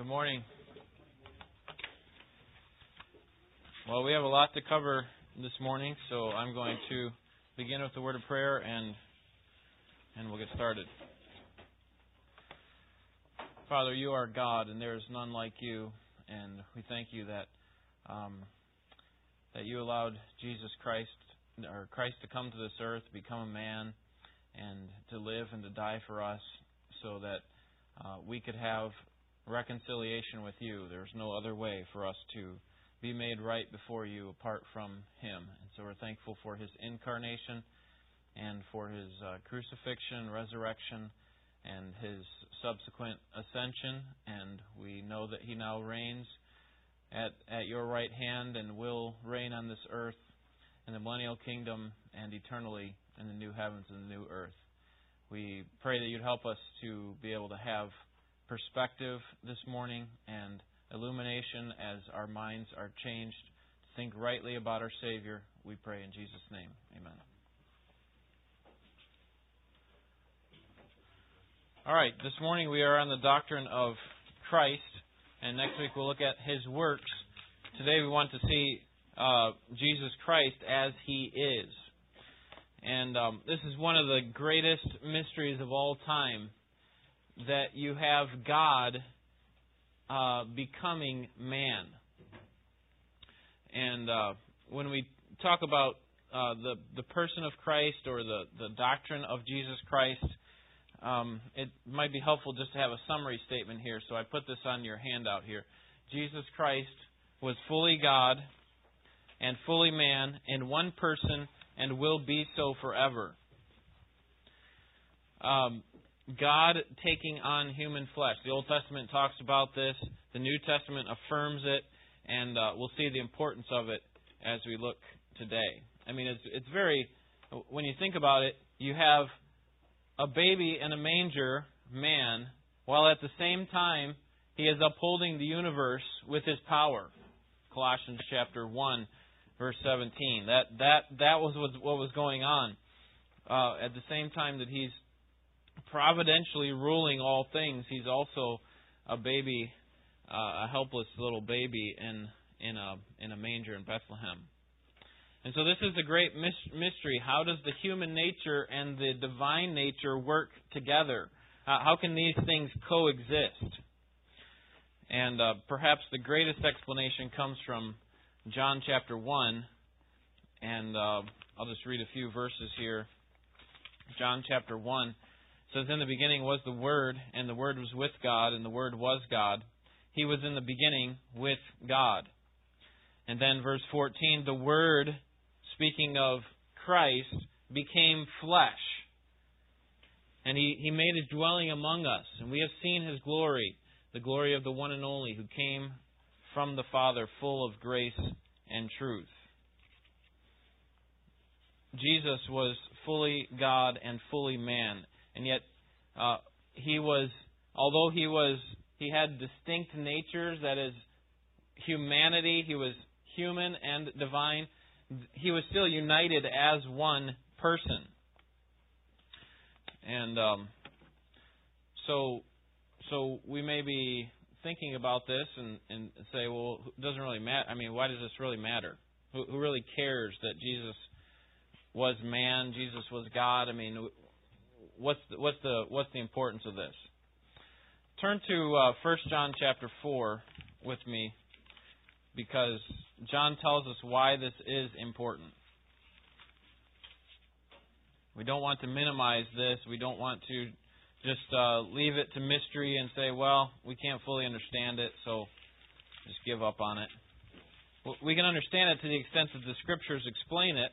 Good morning. Well, we have a lot to cover this morning, so I'm going to begin with the word of prayer and and we'll get started. Father, you are God, and there is none like you, and we thank you that um, that you allowed Jesus Christ or Christ to come to this earth, become a man, and to live and to die for us, so that uh, we could have reconciliation with you. There's no other way for us to be made right before you apart from Him. And so we're thankful for His incarnation and for His uh, crucifixion, resurrection, and His subsequent ascension. And we know that He now reigns at, at your right hand and will reign on this earth in the millennial kingdom and eternally in the new heavens and the new earth. We pray that you'd help us to be able to have perspective this morning and illumination as our minds are changed to think rightly about our Savior. We pray in Jesus' name. Amen. All right, this morning we are on the doctrine of Christ, and next week we'll look at His works. Today we want to see uh, Jesus Christ as He is. And um, this is one of the greatest mysteries of all time that you have God uh, becoming man. And uh, when we talk about uh, the the person of Christ or the the doctrine of Jesus Christ, um, it might be helpful just to have a summary statement here. So I put this on your handout here. Jesus Christ was fully God and fully man in one person and will be so forever. Um, God taking on human flesh. The Old Testament talks about this, the New Testament affirms it, and uh, we'll see the importance of it as we look today. I mean, it's, it's very, when you think about it, you have a baby in a manger, man, while at the same time he is upholding the universe with his power. Colossians chapter 1, verse 17. That, that, that was what was going on. Uh, at the same time that he's providentially ruling all things, he's also a baby, uh, a helpless little baby in in a in a manger in Bethlehem. And so this is the great mystery. How does the human nature and the divine nature work together? Uh, how can these things coexist? And uh, perhaps the greatest explanation comes from John chapter 1. And uh, I'll just read a few verses here. John chapter 1 says, In the beginning was the Word, and the Word was with God, and the Word was God. He was in the beginning with God. And then verse 14, the Word, speaking of Christ, became flesh. And he, he made his dwelling among us. And we have seen his glory, the glory of the one and only who came from the Father, full of grace and truth. Jesus was fully God and fully man and yet uh, he was, although he was, he had distinct natures. That is, humanity. He was human and divine. He was still united as one person. And um, so, so we may be thinking about this and, and say, well, it doesn't really matter. I mean, why does this really matter? Who, who really cares that Jesus was man, Jesus was God? I mean, what's the, what's the what's the importance of this? Turn to uh, 1 John chapter 4 with me because John tells us why this is important. We don't want to minimize this. We don't want to just uh, leave it to mystery and say, well, we can't fully understand it, so just give up on it. We can understand it to the extent that the Scriptures explain it,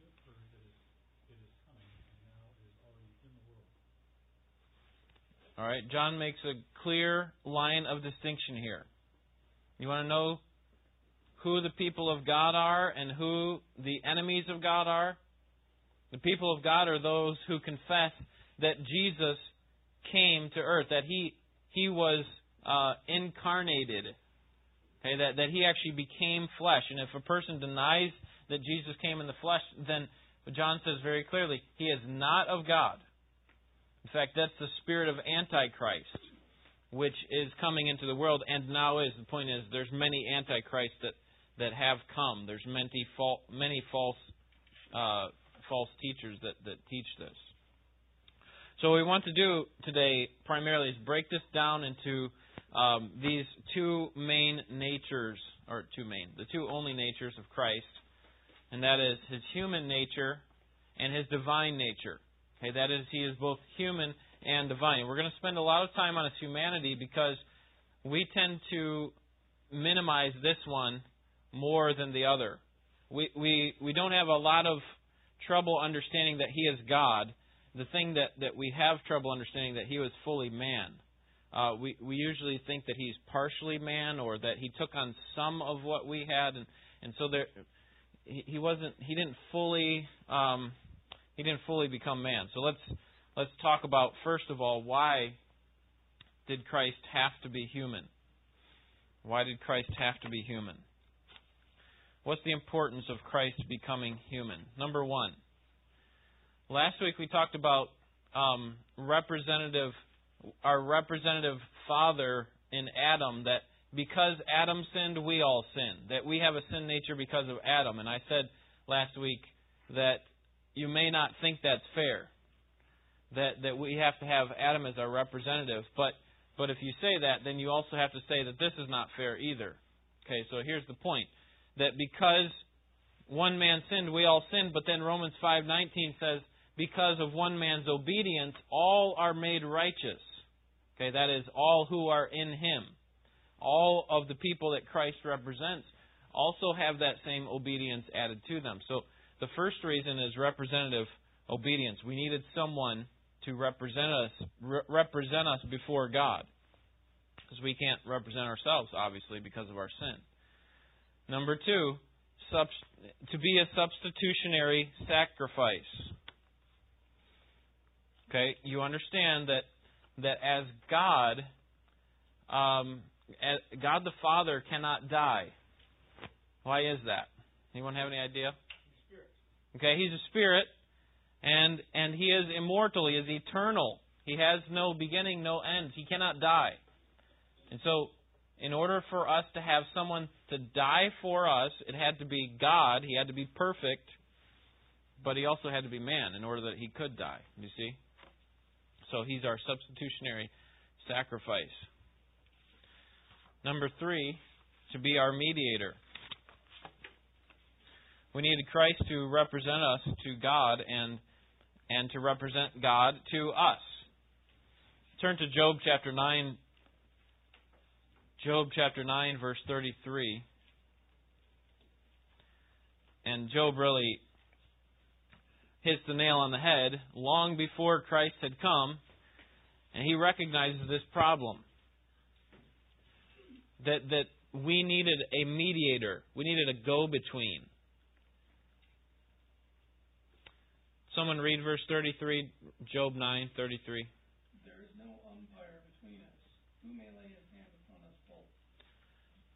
which you have heard it is coming, and now already in the world. All right, John makes a clear line of distinction here. You want to know who the people of God are and who the enemies of God are? The people of God are those who confess that Jesus came to earth, that he he was uh, incarnated, okay, that that he actually became flesh. And if a person denies that Jesus came in the flesh, then John says very clearly he is not of God. In fact, that's the spirit of Antichrist, which is coming into the world and now is. The point is, there's many Antichrists that that have come. There's many, many false uh, false teachers that, that teach this. So what we want to do today primarily is break this down into um, these two main natures, or two main, the two only natures of Christ, and that is his human nature and his divine nature. Okay, that is, he is both human and divine. We're going to spend a lot of time on his humanity because we tend to minimize this one more than the other. We, we, we don't have a lot of trouble understanding that He is God. The thing that, that we have trouble understanding that He was fully man. Uh, we, we usually think that He's partially man or that He took on some of what we had, and, and so there, he, wasn't he didn't fully um, he didn't fully become man. So let's let's talk about first of all why did Christ have to be human? Why did Christ have to be human? What's the importance of Christ becoming human? Number one, last week we talked about um, representative, our representative father in Adam, that because Adam sinned, we all sin. That we have a sin nature because of Adam. And I said last week that you may not think that's fair. That that we have to have Adam as our representative, but but if you say that, then you also have to say that this is not fair either. Okay, so here's the point that because one man sinned, we all sinned. But then Romans 5:19 says, because of one man's obedience, all are made righteous. Okay, that is all who are in Him. All of the people that Christ represents also have that same obedience added to them. So the first reason is representative obedience. We needed someone to represent us, re- represent us before God, because we can't represent ourselves, obviously, because of our sin. Number two, to be a substitutionary sacrifice. Okay, you understand that that as God, um, Uh, God the Father cannot die. Why is that? Anyone have any idea? Okay, he's a spirit, and and he is immortal. He is eternal. He has no beginning, no end. He cannot die. And so in order for us to have someone to die for us, it had to be God. He had to be perfect, but he also had to be man in order that he could die. You see? So he's our substitutionary sacrifice. Number three, to be our mediator. We needed Christ to represent us to God and and to represent God to us. Turn to Job chapter 9 Job chapter 9, verse 33. And Job really hits the nail on the head long before Christ had come, and he recognizes this problem. That, that we needed a mediator, we needed a go between. Someone read verse 33, Job 9, 33. there's no umpire between us.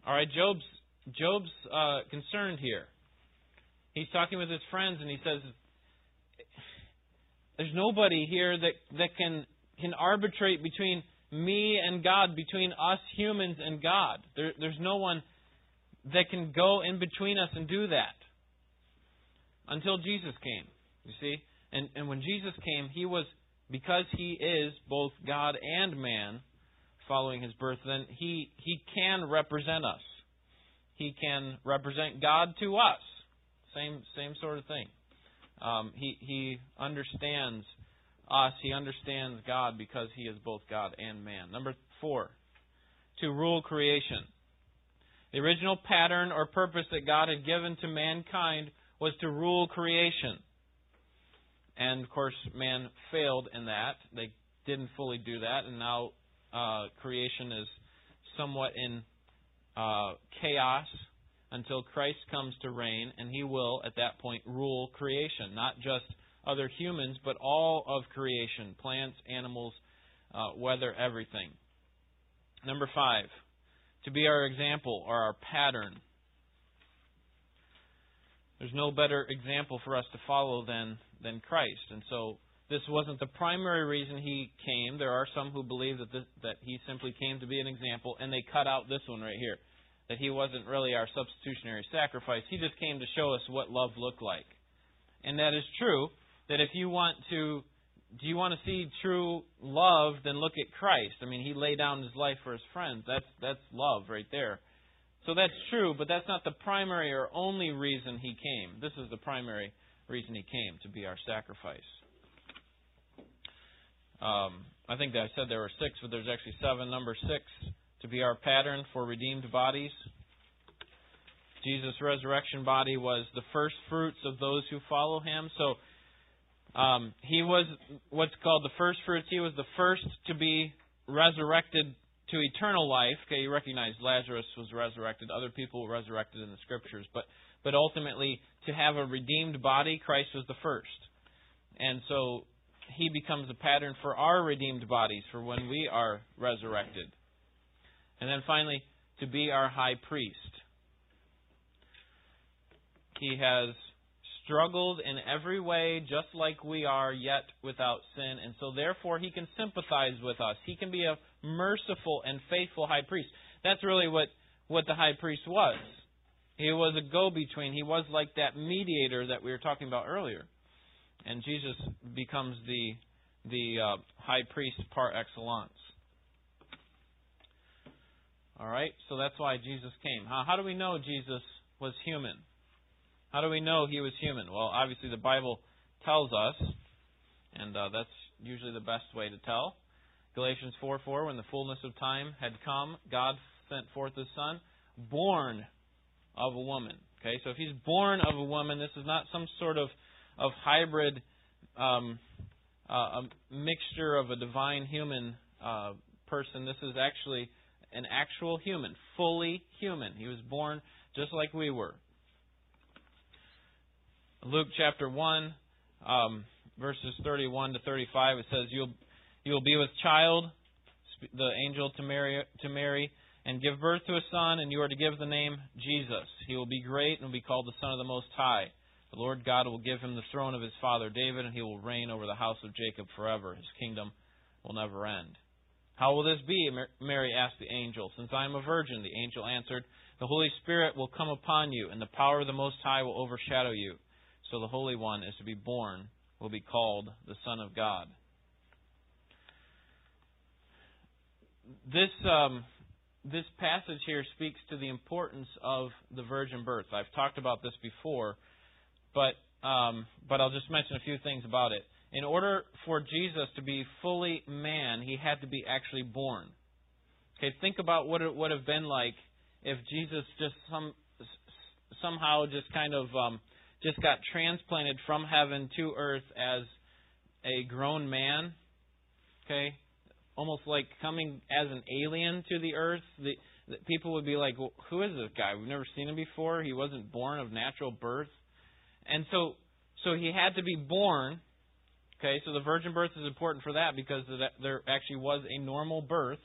All right, Job's Job's uh, concerned here. He's talking with his friends, and he says, "There's nobody here that that can can arbitrate between me and God, between us humans and God. There, there's no one that can go in between us and do that until Jesus came. You see, and and when Jesus came, he was because he is both God and man." following his birth, then he, he can represent us. He can represent God to us. Same, same sort of thing. Um, he, he understands us. He understands God because he is both God and man. Number four, to rule creation. The original pattern or purpose that God had given to mankind was to rule creation. And of course, man failed in that. They didn't fully do that, and now uh, creation is somewhat in uh, chaos until Christ comes to reign, and he will, at that point, rule creation. Not just other humans, but all of creation plants, animals, uh, weather, everything. Number five, to be our example or our pattern. There's no better example for us to follow than, than Christ. And so this wasn't the primary reason he came. There are some who believe that this, that he simply came to be an example, and they cut out this one right here, that he wasn't really our substitutionary sacrifice. He just came to show us what love looked like, and that is true. That if you want to, do you want to see true love? Then look at Christ. I mean, he laid down his life for his friends. That's that's love right there. So that's true, but that's not the primary or only reason he came. This is the primary reason he came to be our sacrifice. Um, I think that I said there were six, but there's actually seven. Number six, to be our pattern for redeemed bodies. Jesus' resurrection body was the first fruits of those who follow him. So um, he was what's called the first fruits. He was the first to be resurrected to eternal life. Okay, you recognize Lazarus was resurrected. Other people were resurrected in the scriptures, but but ultimately to have a redeemed body, Christ was the first. And so he becomes a pattern for our redeemed bodies for when we are resurrected. And then finally, to be our high priest. He has struggled in every way just like we are, yet without sin. And so, therefore, he can sympathize with us. He can be a merciful and faithful high priest. That's really what, what the high priest was. He was a go between. He was like that mediator that we were talking about earlier and Jesus becomes the the uh, high priest par excellence. All right, so that's why Jesus came. How, how do we know Jesus was human? How do we know he was human? Well, obviously the Bible tells us, and uh, that's usually the best way to tell. Galatians 4 4, when the fullness of time had come, God sent forth his Son, born of a woman. Okay, so if he's born of a woman, this is not some sort of of hybrid, um, uh, a mixture of a divine human uh, person. This is actually an actual human, fully human. He was born just like we were. Luke chapter 1, um, verses 31 to 35, it says, You'll, you'll be with child, the angel to Mary, to Mary, and give birth to a son, and you are to give the name Jesus. He will be great and will be called the Son of the Most High. The Lord God will give him the throne of his father David, and he will reign over the house of Jacob forever. His kingdom will never end. How will this be? Mary asked the angel. Since I am a virgin, the angel answered, The Holy Spirit will come upon you, and the power of the Most High will overshadow you. So the Holy One is to be born, will be called the Son of God. This um, this passage here speaks to the importance of the virgin birth. I've talked about this before but um, but I'll just mention a few things about it. In order for Jesus to be fully man, he had to be actually born. Okay, think about what it would have been like if Jesus just some somehow just kind of um, just got transplanted from heaven to earth as a grown man. Okay, almost like coming as an alien to the earth. The, the people would be like, well, "Who is this guy? We've never seen him before. He wasn't born of natural birth." And so, so he had to be born. Okay, so the virgin birth is important for that because there actually was a normal birth.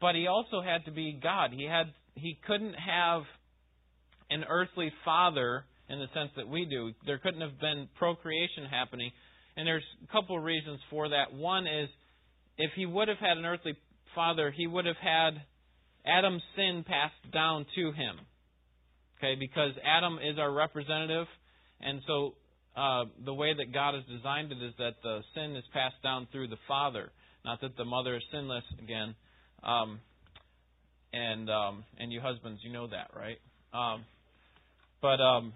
But he also had to be God. He had he couldn't have an earthly father in the sense that we do. There couldn't have been procreation happening. And there's a couple of reasons for that. One is if he would have had an earthly father, he would have had Adam's sin passed down to him. Okay, because Adam is our representative, and so uh, the way that God has designed it is that the sin is passed down through the father, not that the mother is sinless again. Um, and um, and you husbands, you know that, right? Um, but um,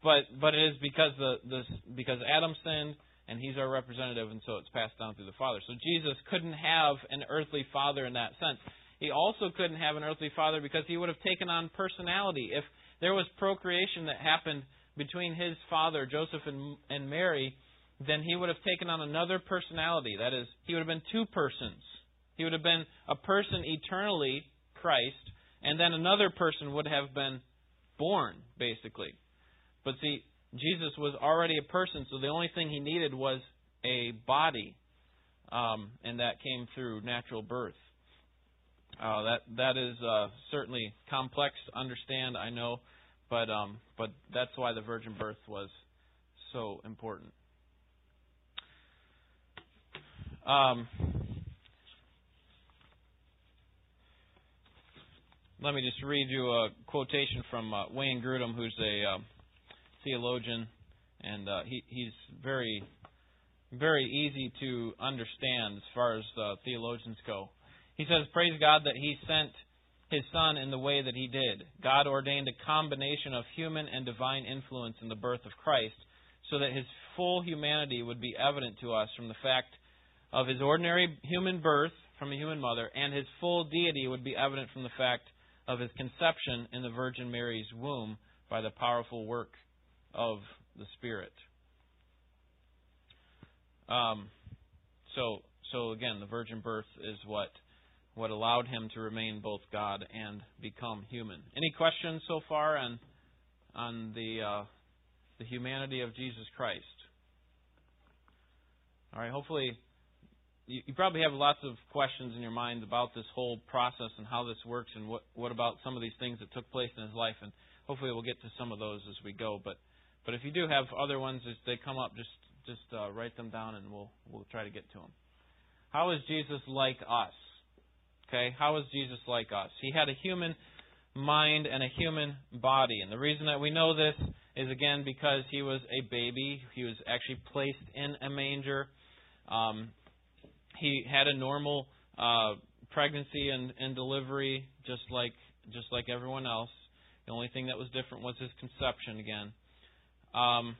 but but it is because the the because Adam sinned and he's our representative, and so it's passed down through the father. So Jesus couldn't have an earthly father in that sense. He also couldn't have an earthly father because he would have taken on personality. If there was procreation that happened between his father, Joseph, and, and Mary, then he would have taken on another personality. That is, he would have been two persons. He would have been a person eternally, Christ, and then another person would have been born, basically. But see, Jesus was already a person, so the only thing he needed was a body, um, and that came through natural birth. Uh, that that is uh, certainly complex to understand, I know, but um, but that's why the virgin birth was so important. Um, let me just read you a quotation from uh, Wayne Grudem, who's a uh, theologian, and uh, he, he's very, very easy to understand as far as theologians go. He says, Praise God that He sent His Son in the way that He did. God ordained a combination of human and divine influence in the birth of Christ so that His full humanity would be evident to us from the fact of His ordinary human birth from a human mother, and His full deity would be evident from the fact of his conception in the Virgin Mary's womb by the powerful work of the Spirit. Um, so, so again, the virgin birth is what what allowed him to remain both God and become human. Any questions so far on on the uh, the humanity of Jesus Christ? All right. Hopefully, you, you probably have lots of questions in your mind about this whole process and how this works, and what what about some of these things that took place in his life, and hopefully we'll get to some of those as we go. But but if you do have other ones as they come up, just just uh, write them down, and we'll we'll try to get to them. How is Jesus like us? Okay, how is Jesus like us? He had a human mind and a human body, and the reason that we know this is again because he was a baby. He was actually placed in a manger. Um, he had a normal uh, pregnancy and, and delivery, just like just like everyone else. The only thing that was different was his conception again. Um,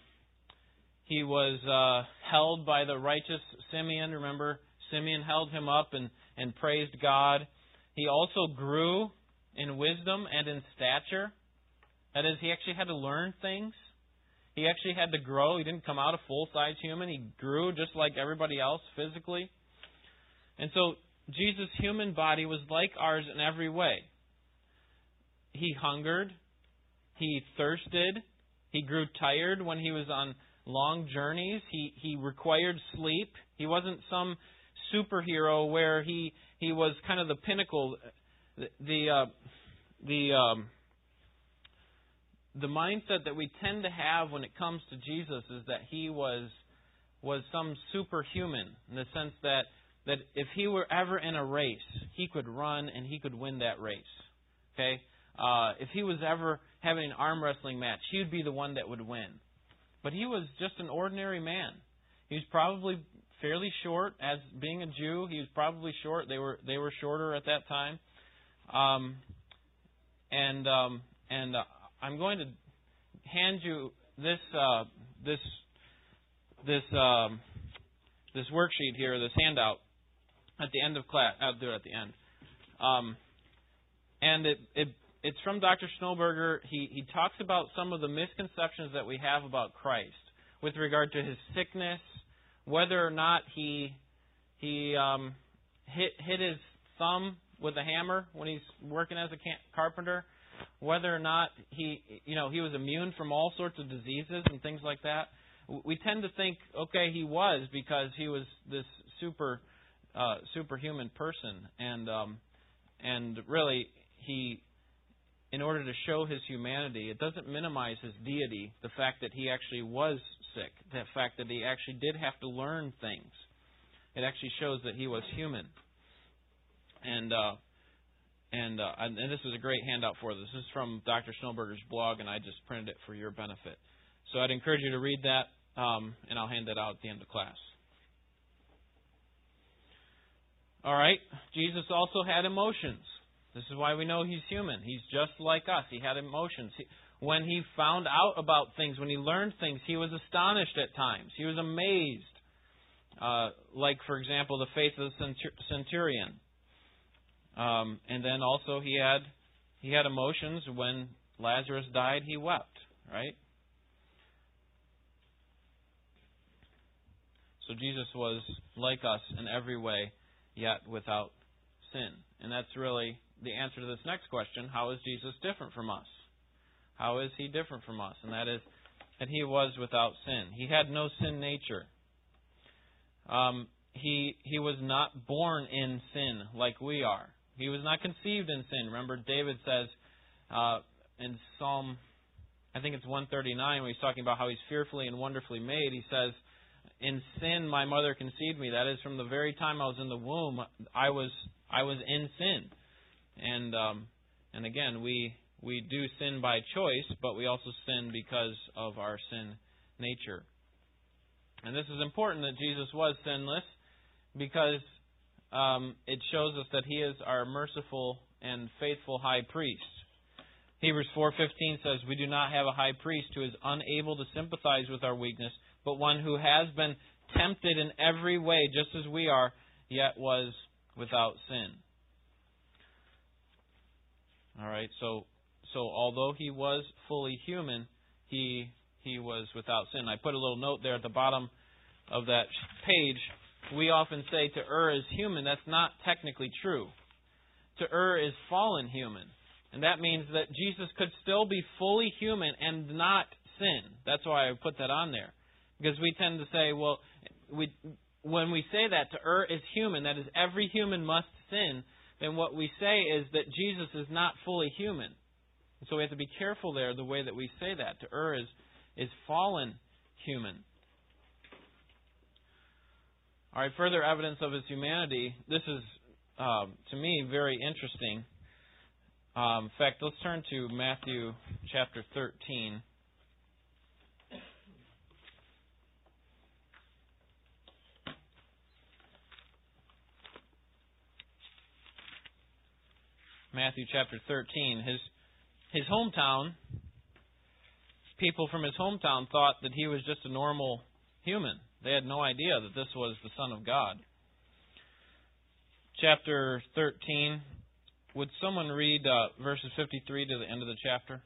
he was uh, held by the righteous Simeon. Remember, Simeon held him up and, and praised God. He also grew in wisdom and in stature. That is, he actually had to learn things. He actually had to grow. He didn't come out a full size human. He grew just like everybody else physically. And so Jesus' human body was like ours in every way. He hungered, he thirsted, he grew tired when he was on long journeys, he, he required sleep. He wasn't some superhero where he, he was kind of the pinnacle. The, the, uh, the, um, the mindset that we tend to have when it comes to Jesus is that he was was some superhuman in the sense that that if he were ever in a race, he could run and he could win that race. Okay? Uh, if he was ever having an arm wrestling match, he would be the one that would win. But he was just an ordinary man. He was probably fairly short as being a Jew. He was probably short. They were they were shorter at that time. Um, and um, and uh, I'm going to hand you this uh, this this um, this worksheet here, this handout at the end of class. I'll do it at the end. Um, and it, it it's from Dr. Schnellberger. He he talks about some of the misconceptions that we have about Christ with regard to his sickness, whether or not he he um, hit hit his thumb with a hammer when he's working as a carpenter, whether or not he you know he was immune from all sorts of diseases and things like that. We tend to think, okay, he was because he was this super uh, superhuman person, and um, and really he, in order to show his humanity, it doesn't minimize his deity. The fact that he actually was sick, the fact that he actually did have to learn things, it actually shows that he was human. And uh, and uh, and this was a great handout for this. This is from Dr. Schnellberger's blog, and I just printed it for your benefit. So I'd encourage you to read that, um, and I'll hand that out at the end of class. All right? Jesus also had emotions. This is why we know he's human. He's just like us. He had emotions. when he found out about things, when he learned things, he was astonished at times. He was amazed. Uh, like, for example, the faith of the centurion. Um, and then also he had he had emotions when Lazarus died. He wept. Right. So Jesus was like us in every way, yet without sin. And that's really the answer to this next question how is Jesus different from us? How is he different from us? And that is that he was without sin. He had no sin nature. Um, he he was not born in sin like we are. He was not conceived in sin. Remember, David says uh, in Psalm, I think it's 139, when he's talking about how he's fearfully and wonderfully made. He says, "In sin my mother conceived me." That is, from the very time I was in the womb, I was I was in sin. And um, and again, we we do sin by choice, but we also sin because of our sin nature. And this is important that Jesus was sinless because um, it shows us that He is our merciful and faithful high priest. Hebrews 4:15 says, "We do not have a high priest who is unable to sympathize with our weakness, but one who has been tempted in every way, just as we are, yet was without sin." All right, so so although he was fully human, he he was without sin. I put a little note there at the bottom of that page. We often say to err is human. That's not technically true. To err is fallen human. And that means that Jesus could still be fully human and not sin. That's why I put that on there. Because we tend to say, well, we, when we say that to err is human, that is every human must sin, then what we say is that Jesus is not fully human. so we have to be careful there the way that we say that. To err is, is fallen human. All right, further evidence of his humanity. This is, um, to me, very interesting. Um, in fact, let's turn to Matthew chapter 13. Matthew chapter 13. His his hometown, people from his hometown thought that he was just a normal human. They had no idea that this was the Son of God. Chapter 13. Would someone read uh, verses 53 to the end of the chapter?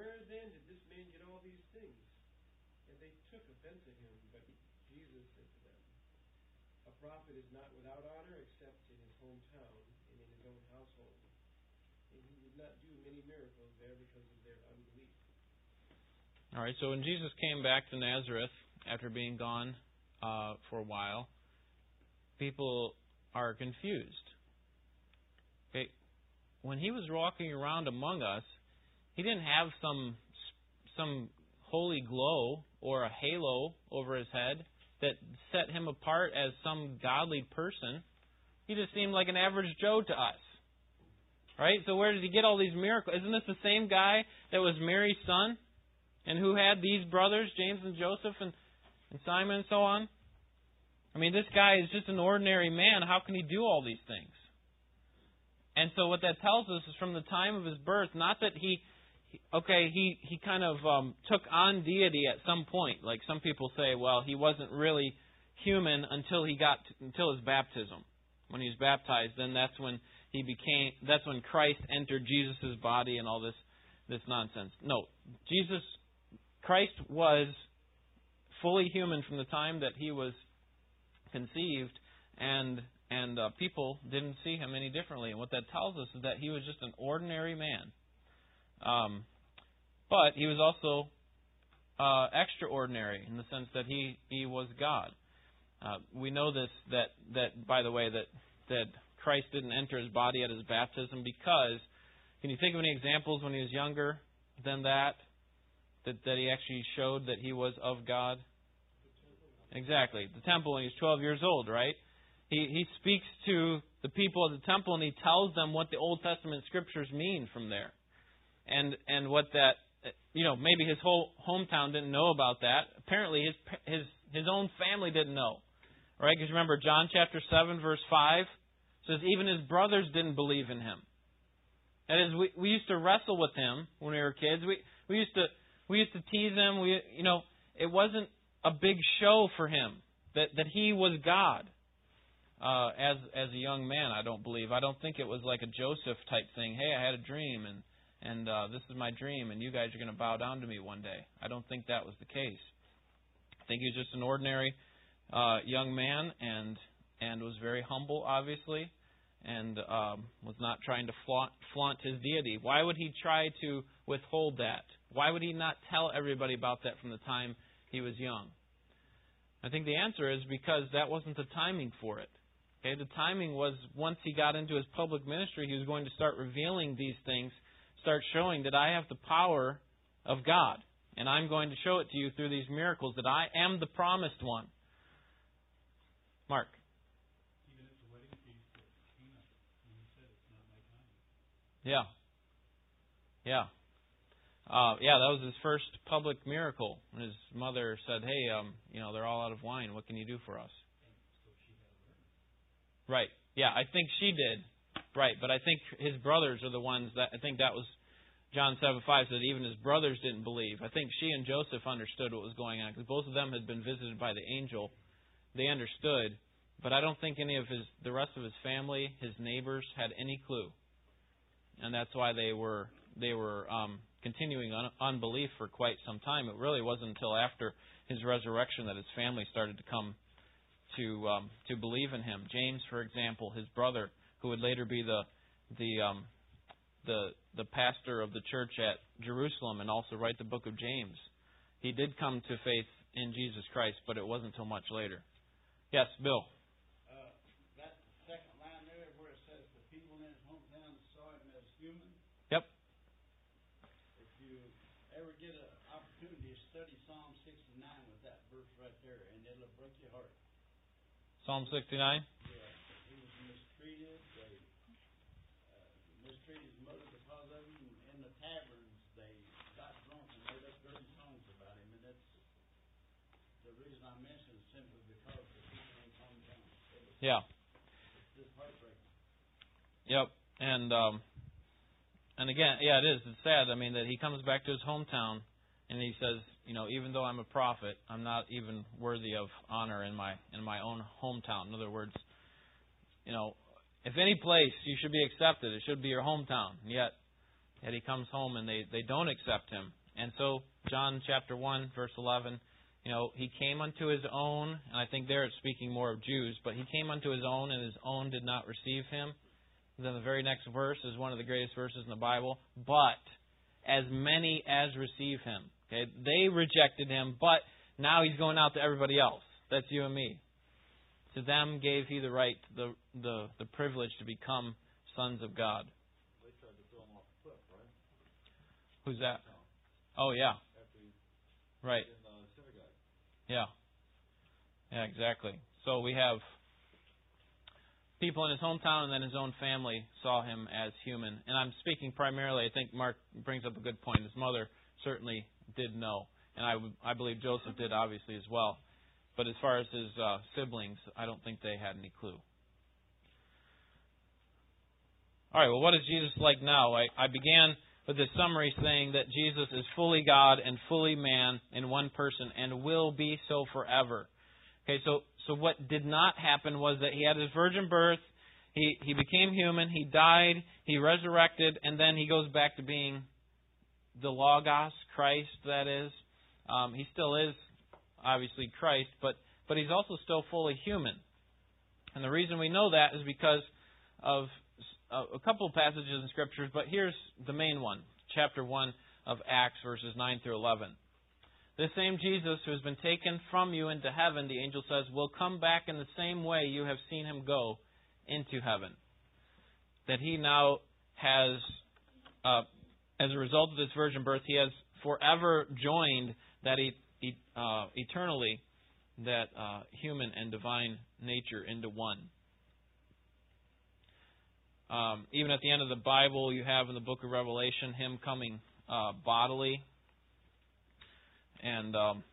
Where then did this man get all these things? And they took offense at him, but Jesus said to them, A prophet is not without honor except in his hometown and in his own household. And he did not do many miracles there because of their unbelief. All right, so when Jesus came back to Nazareth after being gone uh, for a while, people are confused. When he was walking around among us, he didn't have some some holy glow or a halo over his head that set him apart as some godly person. He just seemed like an average Joe to us. Right? So where did he get all these miracles? Isn't this the same guy that was Mary's son? And who had these brothers, James and Joseph and, and Simon and so on? I mean, this guy is just an ordinary man. How can he do all these things? And so what that tells us is from the time of his birth, not that he okay, he he kind of um, took on deity at some point. Like some people say, well, he wasn't really human until he got to, until his baptism. When he was baptized, then that's when he became. That's when Christ entered Jesus' body and all this this nonsense. No, Jesus, Christ was fully human from the time that he was conceived, and and uh, people didn't see him any differently. And what that tells us is that he was just an ordinary man um, but he was also uh, extraordinary in the sense that he, he was God. Uh, we know this that that by the way that that Christ didn't enter his body at his baptism because can you think of any examples when he was younger than that that that he actually showed that he was of God? Exactly, the temple when he was 12 years old, right? He he speaks to the people of the temple and he tells them what the Old Testament scriptures mean from there and and what that you know maybe his whole hometown didn't know about that. Apparently his his his own family didn't know, Right? Because remember, John chapter 7, verse 5 says, even his brothers didn't believe in him. That is, we, we used to wrestle with him when we were kids. We, we used to we used to tease him. We, you know, it wasn't a big show for him that, that he was God. Uh, as as a young man, I don't believe. I don't think it was like a Joseph type thing. Hey, I had a dream, and and uh, this is my dream, and you guys are going to bow down to me one day. I don't think that was the case. I think he was just an ordinary uh, young man, and and was very humble, obviously, and um, was not trying to flaunt, flaunt his deity. Why would he try to withhold that? Why would he not tell everybody about that from the time he was young? I think the answer is because that wasn't the timing for it. Okay, the timing was once he got into his public ministry, he was going to start revealing these things, start showing that I have the power of God, and I'm going to show it to you through these miracles that I am the promised one. Mark. Yeah. Yeah. Uh, yeah, that was his first public miracle. When his mother said, "Hey, um, you know, they're all out of wine. What can you do for us?" Right. Yeah, I think she did. Right, but I think his brothers are the ones that I think that was John seven five said even his brothers didn't believe. I think she and Joseph understood what was going on because both of them had been visited by the angel. They understood, but I don't think any of his the rest of his family, his neighbors, had any clue, and that's why they were they were um, continuing un- unbelief for quite some time. It really wasn't until after his resurrection that his family started to come to um, to believe in him. James, for example, his brother, who would later be the the um, the the pastor of the church at Jerusalem and also write the book of James. He did come to faith in Jesus Christ, but it wasn't until much later. Yes, Bill. Uh, that second line there where it says the people in his hometown saw him as human. Yep. If you ever get an opportunity, to study Psalm 69 with that verse right there, and it'll break your heart. Psalm 69. Yeah, he was mistreated. They mistreated his mother because of him. In the taverns, they got drunk and made up dirty songs about him, and that's the reason I mention it simply because the people in his hometown. It was Yeah. Yep. And um and again, yeah, it is. It's sad. I mean that he comes back to his hometown and he says, you know, even though I'm a prophet, I'm not even worthy of honor in my in my own hometown. In other words, you know, if any place you should be accepted, it should be your hometown. And yet, yet he comes home and they they don't accept him. And so John chapter one verse eleven, you know, he came unto his own, and I think there it's speaking more of Jews, but he came unto his own, and his own did not receive him. Then the very next verse is one of the greatest verses in the Bible. But as many as receive him. Okay, they rejected him, but now he's going out to everybody else. That's you and me. To them gave he the right, the the the privilege to become sons of God. They tried to throw him off the cliff, right? Who's that? Oh yeah, right. Uh, synagogue. Yeah. Yeah, exactly. So we have people in his hometown and then his own family saw him as human. And I'm speaking primarily, I think Mark brings up a good point. His mother certainly did know. And I, I believe Joseph did, obviously, as well. But as far as his uh, siblings, I don't think they had any clue. All right, well, what is Jesus like now? I, I began with this summary saying that Jesus is fully God and fully man in one person and will be so forever. Okay, so so what did not happen was that he had his virgin birth, he he became human, he died, he resurrected, and then he goes back to being the Logos, Christ, that is. Um, he still is obviously Christ, but but he's also still fully human. And the reason we know that is because of a couple of passages in scriptures, but here's the main one, chapter 1 of Acts, verses 9 through 11. This same Jesus who has been taken from you into heaven, the angel says, will come back in the same way you have seen him go into heaven. That he now has, uh, as a result of this virgin birth, he has forever joined that e- e- uh, eternally that uh, human and divine nature into one. Um, even at the end of the Bible, you have in the book of Revelation him coming uh, bodily, and um,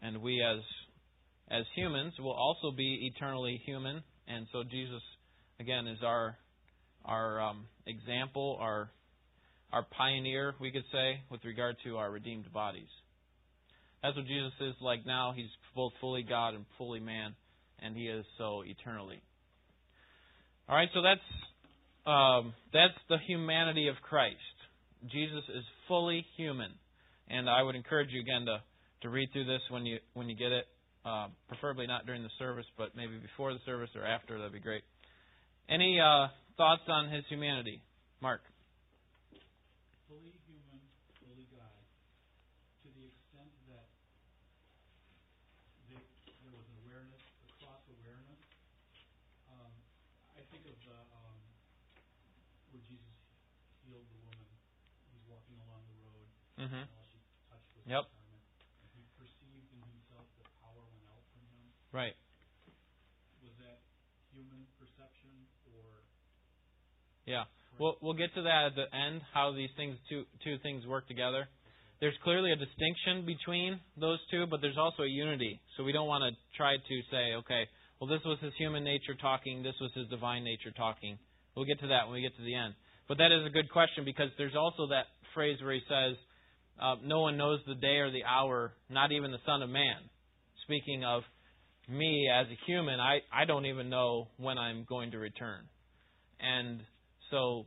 and we as as humans will also be eternally human, and so Jesus again is our our um, example, our our pioneer, we could say, with regard to our redeemed bodies. That's what Jesus is like now. He's both fully God and fully man, and he is so eternally. All right, so that's um, that's the humanity of Christ. Jesus is fully human, and I would encourage you again to to read through this when you when you get it. Uh, preferably not during the service, but maybe before the service or after. That'd be great. Any uh, thoughts on his humanity, Mark? Fully human, fully God, to the extent that they, there was an awareness, a cross awareness. Um, I think of the um, where Jesus healed the woman. He's walking along the road, Mm-hmm. and all she touched was Yep. his garment. And he perceived in himself that power went out from him. Right. Was that human perception or? Yeah. We'll we'll get to that at the end. How these things two two things work together. There's clearly a distinction between those two, but there's also a unity. So we don't want to try to say, okay, well this was his human nature talking, this was his divine nature talking. We'll get to that when we get to the end. But that is a good question because there's also that phrase where he says, uh, "No one knows the day or the hour, not even the Son of Man." Speaking of me as a human, I I don't even know when I'm going to return, and so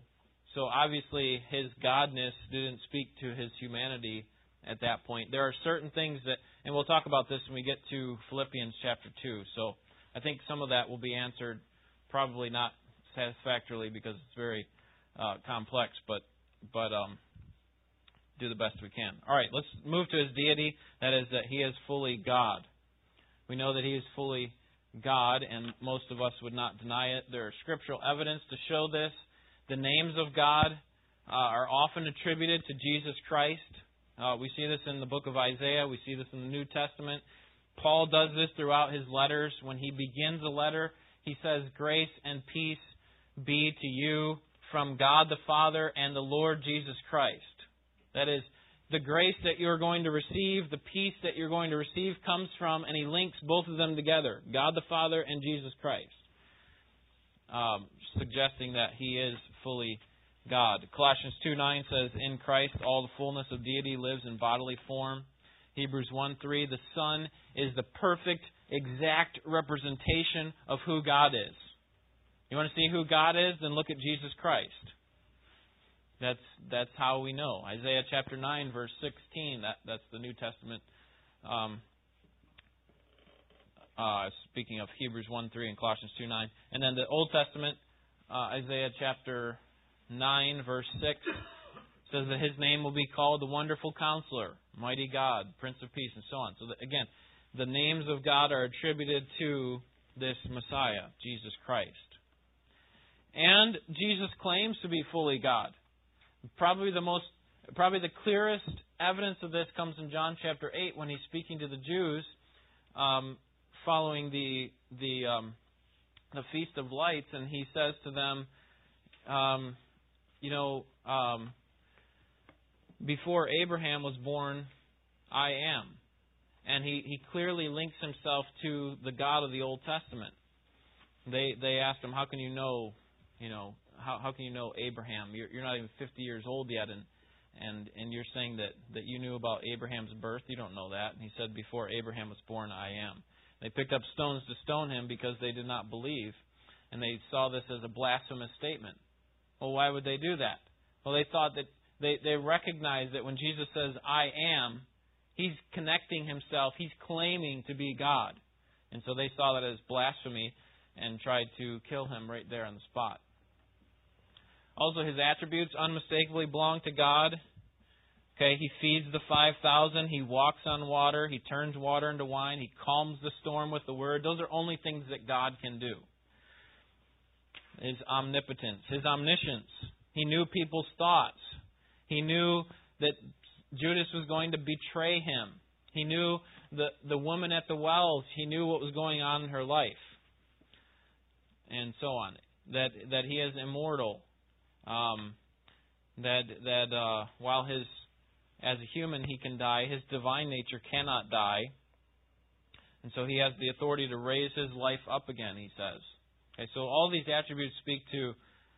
so obviously his godness didn't speak to his humanity at that point. There are certain things that, and we'll talk about this when we get to Philippians chapter two. So I think some of that will be answered, probably not satisfactorily because it's very uh, complex, but but um, do the best we can. All right, let's move to his deity. That is that he is fully God. We know that he is fully God, and most of us would not deny it. There are scriptural evidence to show this. The names of God uh, are often attributed to Jesus Christ. Uh, we see this in the book of Isaiah. We see this in the New Testament. Paul does this throughout his letters. When he begins a letter, he says, Grace and peace be to you from God the Father and the Lord Jesus Christ. That is, the grace that you're going to receive, the peace that you're going to receive comes from, and he links both of them together God the Father and Jesus Christ, um, suggesting that he is fully God. Colossians 2 9 says, In Christ all the fullness of deity lives in bodily form. Hebrews 1 3, the Son is the perfect, exact representation of who God is. You want to see who God is? Then look at Jesus Christ. That's that's how we know. Isaiah chapter nine, verse sixteen. That that's the New Testament. Um, uh, speaking of Hebrews one three and Colossians two nine, and then the Old Testament, uh, Isaiah chapter nine, verse six says that His name will be called the Wonderful Counselor, Mighty God, Prince of Peace, and so on. So that, again, the names of God are attributed to this Messiah, Jesus Christ. And Jesus claims to be fully God. Probably the most, probably the clearest evidence of this comes in John chapter eight when he's speaking to the Jews um, following the the um, the feast of lights, and he says to them, um, you know, um, before Abraham was born, I am, and he he clearly links himself to the God of the Old Testament. They they asked him, how can you know, you know, how how can you know Abraham? You're you're not even 50 years old yet, and and and you're saying that that you knew about Abraham's birth. You don't know that. And he said, before Abraham was born, I am. They picked up stones to stone him because they did not believe, and they saw this as a blasphemous statement. Well, why would they do that? Well, they thought that they they recognized that when Jesus says I am, he's connecting himself. He's claiming to be God, and so they saw that as blasphemy and tried to kill him right there on the spot. Also, his attributes unmistakably belong to God. Okay, he feeds the 5,000. He walks on water. He turns water into wine. He calms the storm with the word. Those are only things that God can do. His omnipotence, his omniscience. He knew people's thoughts. He knew that Judas was going to betray him. He knew the, the woman at the wells. He knew what was going on in her life. And so on. That, that he is immortal. Um, that that uh, while his as a human he can die, his divine nature cannot die. And so he has the authority to raise his life up again, he says. Okay, so all these attributes speak to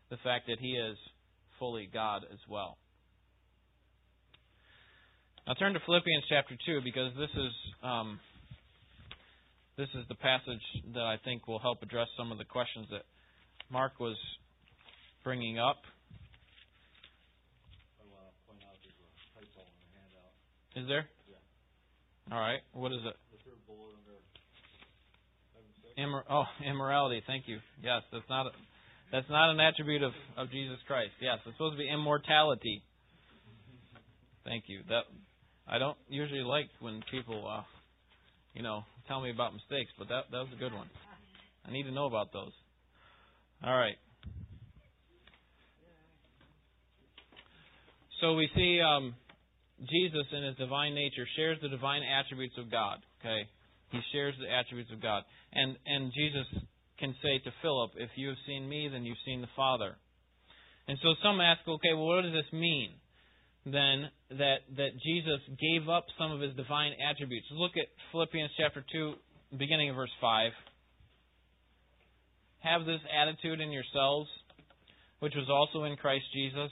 the fact that he is fully God as well. Now turn to Philippians chapter 2 because this is um, this is the passage that I think will help address some of the questions that Mark was bringing up. I want to point out there's a typo in the handout. Is there? Yeah. All right. What is it? The third bullet under item six. Immor- oh, immorality. Thank you. Yes, that's not a, that's not an attribute of, of Jesus Christ. Yes, it's supposed to be immortality. Thank you. That I don't usually like when people, uh, you know, tell me about mistakes, but that that was a good one. I need to know about those. All right. So we see um, Jesus in his divine nature shares the divine attributes of God. Okay, he shares the attributes of God, and and Jesus can say to Philip, "If you have seen me, then you've seen the Father." And so some ask, okay, well, what does this mean? Then that that Jesus gave up some of his divine attributes. Look at Philippians chapter two, beginning of verse five. Have this attitude in yourselves, which was also in Christ Jesus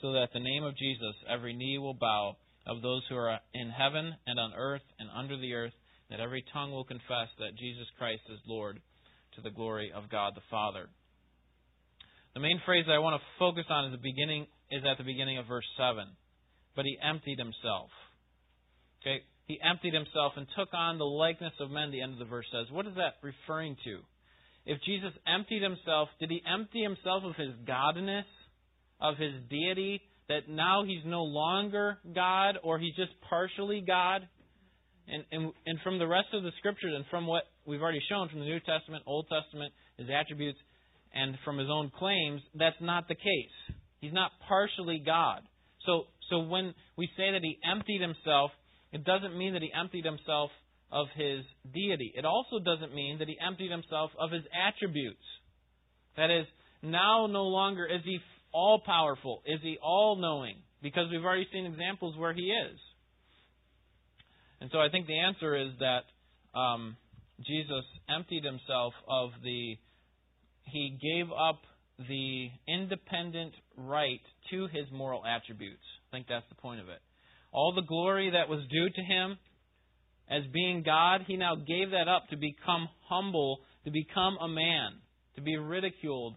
so that the name of Jesus every knee will bow of those who are in heaven and on earth and under the earth, that every tongue will confess that Jesus Christ is Lord to the glory of God the Father. The main phrase that I want to focus on is the beginning is at the beginning of verse seven. But he emptied himself. Okay? He emptied himself and took on the likeness of men, the end of the verse says. What is that referring to? If Jesus emptied himself, did he empty himself of his godness? Of his deity that now he's no longer God or he's just partially God. And, and, and from the rest of the scriptures and from what we've already shown from the New Testament, Old Testament, his attributes, and from his own claims, that's not the case. He's not partially God. So, so when we say that he emptied himself, it doesn't mean that he emptied himself of his deity. It also doesn't mean that he emptied himself of his attributes. That is, now no longer is he all powerful? Is he all knowing? Because we've already seen examples where he is. And so I think the answer is that um, Jesus emptied himself of the, he gave up the independent right to his moral attributes. I think that's the point of it. All the glory that was due to him as being God, he now gave that up to become humble, to become a man, to be ridiculed,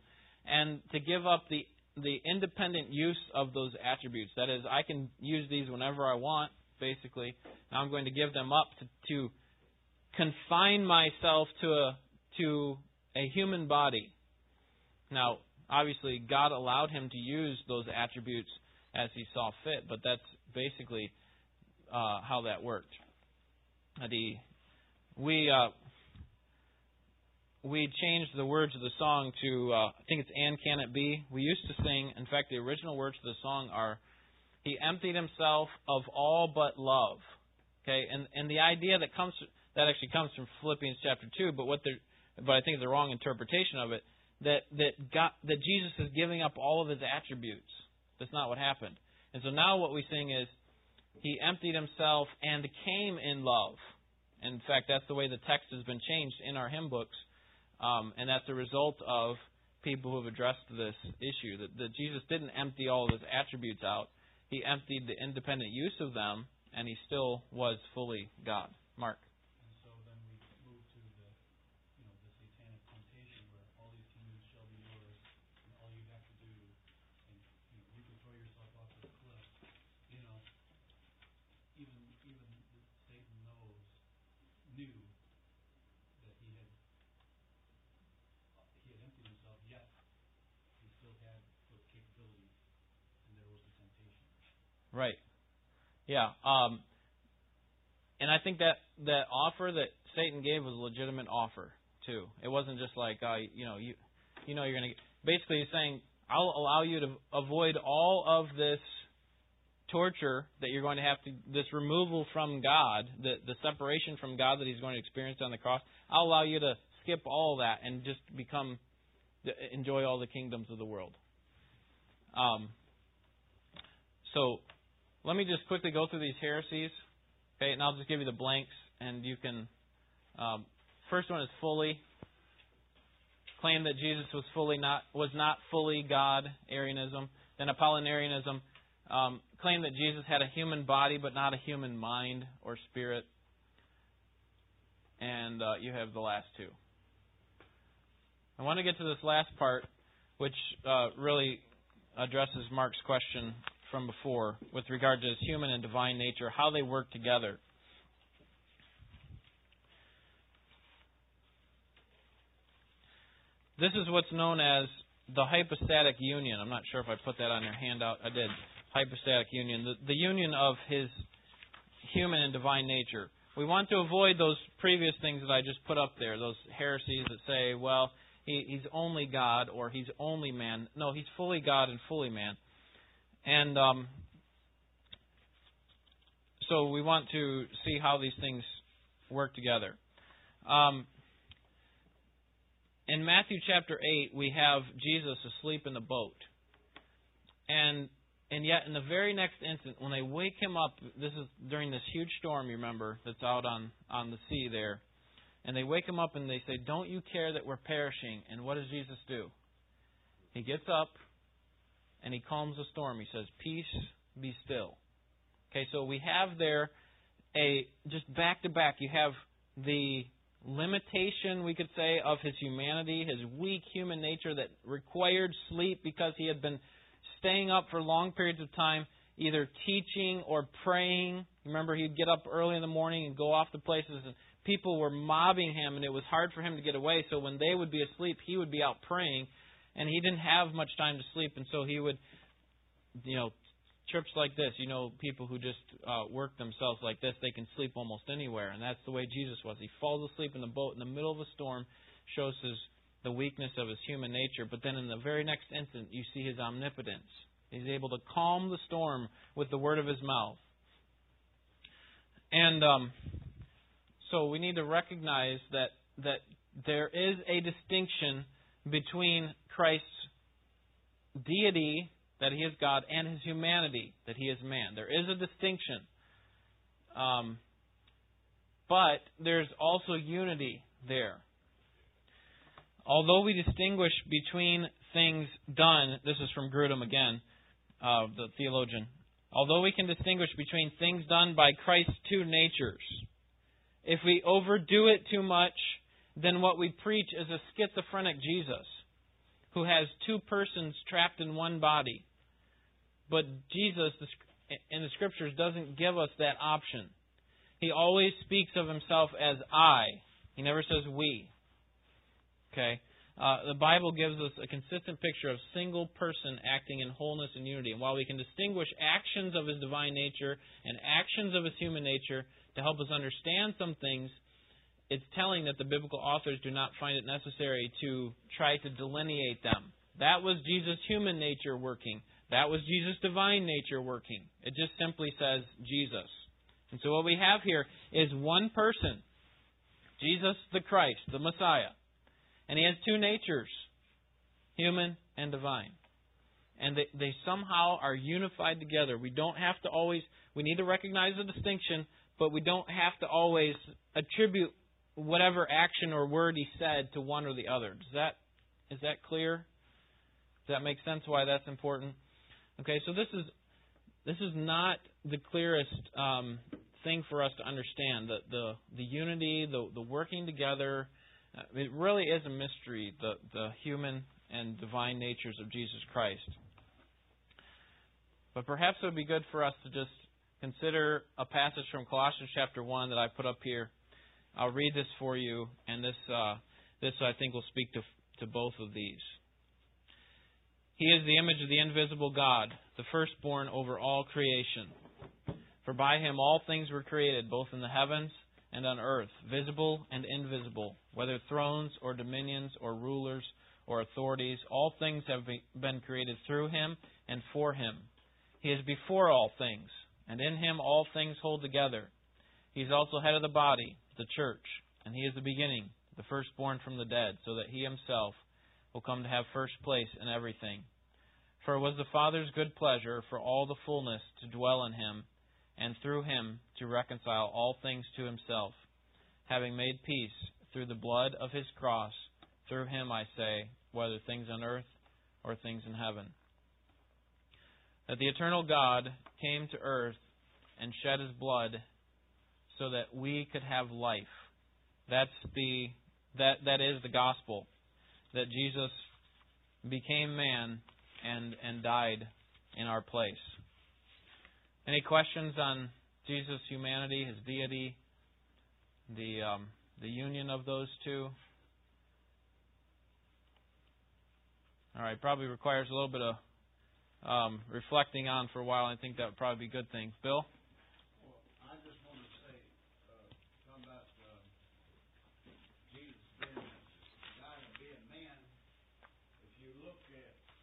and to give up the the independent use of those attributes. That is, I can use these whenever I want, basically. Now I'm going to give them up to, to confine myself to a to a human body. Now, obviously, God allowed him to use those attributes as he saw fit, but that's basically uh, how that worked. The, we uh, we changed the words of the song to uh, I think it's "And Can It Be." We used to sing. In fact, the original words of the song are, "He emptied himself of all but love." Okay, and and the idea that comes that actually comes from Philippians chapter two, but what they but I think the wrong interpretation of it that that God, that Jesus is giving up all of his attributes. That's not what happened. And so now what we sing is, "He emptied himself and came in love." And in fact, that's the way the text has been changed in our hymn books um, and that's a result of people who have addressed this issue that, that Jesus didn't empty all of his attributes out. He emptied the independent use of them, and he still was fully God. Mark. And so then we move to the, you know, the satanic temptation where all these kingdoms shall be yours, and all you have to do, and you know, you can throw yourself off the cliff. You know, even even Satan knows knew that he had uh, he had emptied himself, yet he still had those capabilities, and there was the temptation. Right. Yeah. Um, and I think that that offer that Satan gave was a legitimate offer. too. It wasn't just like, uh, you know, you you know you're going to. Basically, he's saying, I'll allow you to avoid all of this torture that you're going to have to, this removal from God, the the separation from God that he's going to experience on the cross. I'll allow you to skip all that and just become, enjoy all the kingdoms of the world. Um. So, let me just quickly go through these heresies. Okay, and I'll just give you the blanks, and you can. Um, first one is fully claim that Jesus was fully not was not fully God, Arianism. Then Apollinarianism um, claim that Jesus had a human body but not a human mind or spirit. And uh, you have the last two. I want to get to this last part, which uh, really addresses Mark's question from before with regard to his human and divine nature, how they work together. This is what's known as the hypostatic union. I'm not sure if I put that on your handout. I did. Hypostatic union. The, the union of his human and divine nature. We want to avoid those previous things that I just put up there, those heresies that say, well, he, he's only God or he's only man. No, he's fully God and fully man. And um, so we want to see how these things work together. Um, in Matthew chapter 8, we have Jesus asleep in the boat. And and yet in the very next instant, when they wake him up, this is during this huge storm, you remember, that's out on, on the sea there. And they wake him up and they say, Don't you care that we're perishing? And what does Jesus do? He gets up and he calms the storm. He says, Peace, be still. Okay, so we have there a, just back to back, you have the limitation, we could say, of his humanity, his weak human nature that required sleep because he had been staying up for long periods of time, either teaching or praying. Remember, he'd get up early in the morning and go off to places, and people were mobbing him, and it was hard for him to get away. So when they would be asleep, he would be out praying and he didn't have much time to sleep, and so he would, you know, trips like this. You know, people who just uh, work themselves like this, they can sleep almost anywhere, and that's the way Jesus was. He falls asleep in the boat in the middle of a storm, shows his the weakness of his human nature, but then in the very next instant, you see his omnipotence. He's able to calm the storm with the word of his mouth. And um, so we need to recognize that that there is a distinction between Christ's deity, that he is God, and his humanity, that he is man. There is a distinction. Um, but there's also unity there. Although we distinguish between things done, this is from Grudem again, uh, the theologian. Although we can distinguish between things done by Christ's two natures, if we overdo it too much, then what we preach is a schizophrenic Jesus who has two persons trapped in one body. But Jesus in the scriptures doesn't give us that option. He always speaks of himself as I. He never says we. Okay? Uh, the Bible gives us a consistent picture of single person acting in wholeness and unity. And while we can distinguish actions of his divine nature and actions of his human nature to help us understand some things, it's telling that the biblical authors do not find it necessary to try to delineate them. That was Jesus' human nature working. That was Jesus' divine nature working. It just simply says Jesus. And so what we have here is one person, Jesus the Christ, the Messiah. And he has two natures, human and divine. And they, they somehow are unified together. We don't have to always, we need to recognize the distinction, but we don't have to always attribute whatever action or word he said to one or the other. Does that is that clear? Does that make sense why that's important? Okay, so this is this is not the clearest um, thing for us to understand the the, the unity, the the working together. Uh, it really is a mystery the the human and divine natures of Jesus Christ. But perhaps it would be good for us to just consider a passage from Colossians chapter one that I put up here I'll read this for you, and this uh, this I think will speak to to both of these. He is the image of the invisible God, the firstborn over all creation. For by him all things were created, both in the heavens and on earth, visible and invisible, whether thrones or dominions or rulers or authorities, all things have been created through him and for him. He is before all things, and in him all things hold together. He is also head of the body, the church, and he is the beginning, the firstborn from the dead, so that he himself will come to have first place in everything. For it was the Father's good pleasure for all the fullness to dwell in him, and through him to reconcile all things to himself, having made peace through the blood of his cross. Through him, I say, whether things on earth or things in heaven. That the eternal God came to earth and shed his blood so that we could have life. That's the that that is the gospel. That Jesus became man and and died in our place. Any questions on Jesus' humanity, his deity, the um, the union of those two? All right, probably requires a little bit of um, reflecting on for a while. I think that would probably be a good thing. Bill?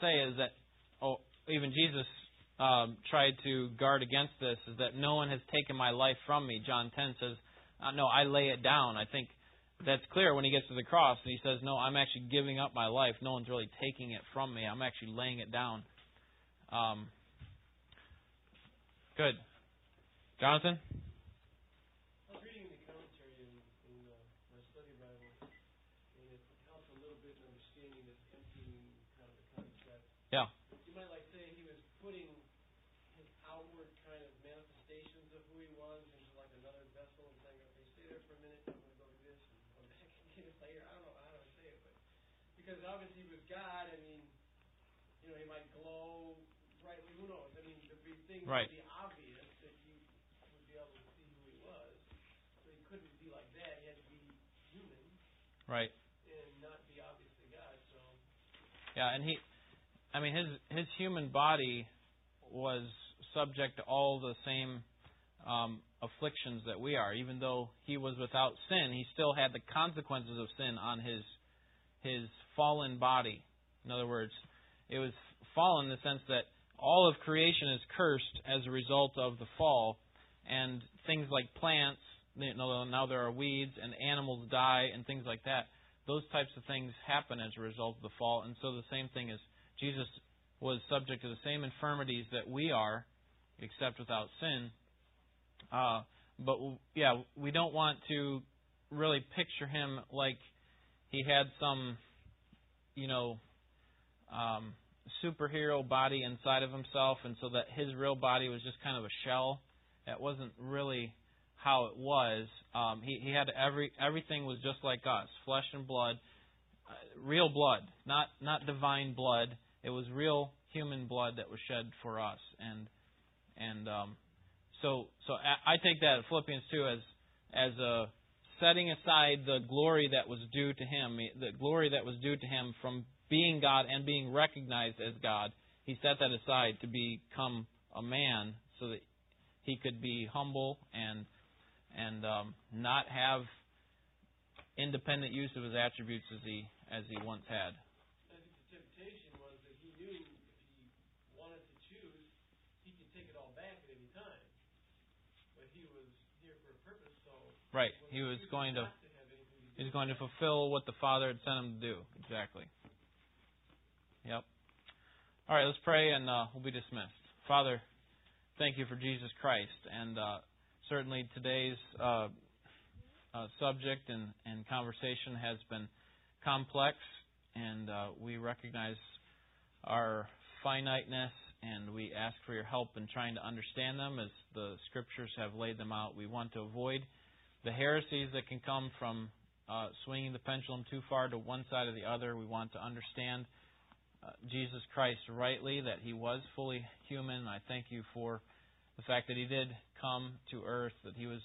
say is that oh even Jesus um, tried to guard against this is that no one has taken my life from me. John 10 says, uh, No, I lay it down. I think that's clear when he gets to the cross and he says, No, I'm actually giving up my life. No one's really taking it from me. I'm actually laying it down. Um, Good. Jonathan? I was reading the commentary in, in uh, my study Bible, and it helps a little bit in understanding this emptying kind of the concept. Yeah. You might like say he was putting his outward kind of manifestations of who he was into like another vessel and saying, okay, stay there for a minute, I'm going to go do this and come back and get it later. I don't know how to say it, but because obviously he was God, I mean, you know, he might glow brightly, who knows? I mean, there'd be things right. be obvious that you would be able to see who he was. So he couldn't be like that. He had to be human. Right. And not be obviously God. So. Yeah, and he, I mean, his his human body was subject to all the same um, afflictions that we are. Even though he was without sin, he still had the consequences of sin on his his fallen body. In other words, it was fallen in the sense that all of creation is cursed as a result of the fall, and things like plants, you know, now there are weeds, and animals die, and things like that. Those types of things happen as a result of the fall, and so the same thing is Jesus was subject to the same infirmities that we are, except without sin. Uh, but yeah, we don't want to really picture him like he had some, you know, um, superhero body inside of himself, and so that his real body was just kind of a shell. That wasn't really how it was. Um, he he had every everything was just like us, flesh and blood, uh, real blood, not not divine blood. It was real human blood that was shed for us, and and um, so so I, take that Philippians two as as a setting aside the glory that was due to him, the glory that was due to him from being God and being recognized as God, he set that aside to become a man so that he could be humble and and um, not have independent use of his attributes as he as he once had. I think the temptation was that he knew if he wanted to choose, he could take it all back at any time. But he was here for a purpose, so right. He was going to, he was going to fulfill what the Father had sent him to do. Exactly. Yep. All right, let's pray and uh, we'll be dismissed. Father, thank you for Jesus Christ. And uh, certainly today's uh, uh subject and, and conversation has been complex, and uh, we recognize our finiteness and we ask for your help in trying to understand them as the scriptures have laid them out. We want to avoid the heresies that can come from uh, swinging the pendulum too far to one side or the other. We want to understand uh, Jesus Christ rightly, that He was fully human. I thank you for the fact that He did come to earth, that He was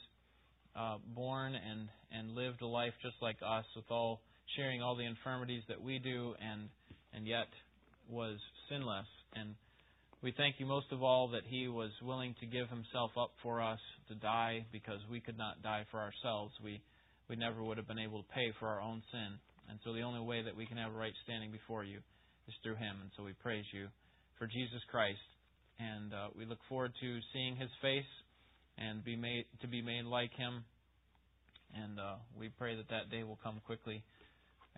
uh, born and and lived a life just like us, with all sharing all the infirmities that we do, and and yet was sinless. And we thank you most of all that He was willing to give Himself up for us to die because we could not die for ourselves. We we never would have been able to pay for our own sin. And so the only way that we can have a right standing before you is through Him. And so we praise you for Jesus Christ. And uh, we look forward to seeing His face and be made to be made like Him. And uh, we pray that that day will come quickly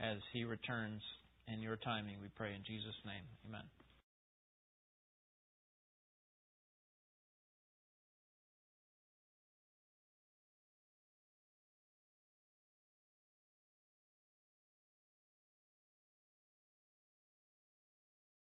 as He returns in your timing. We pray in Jesus' name. Amen.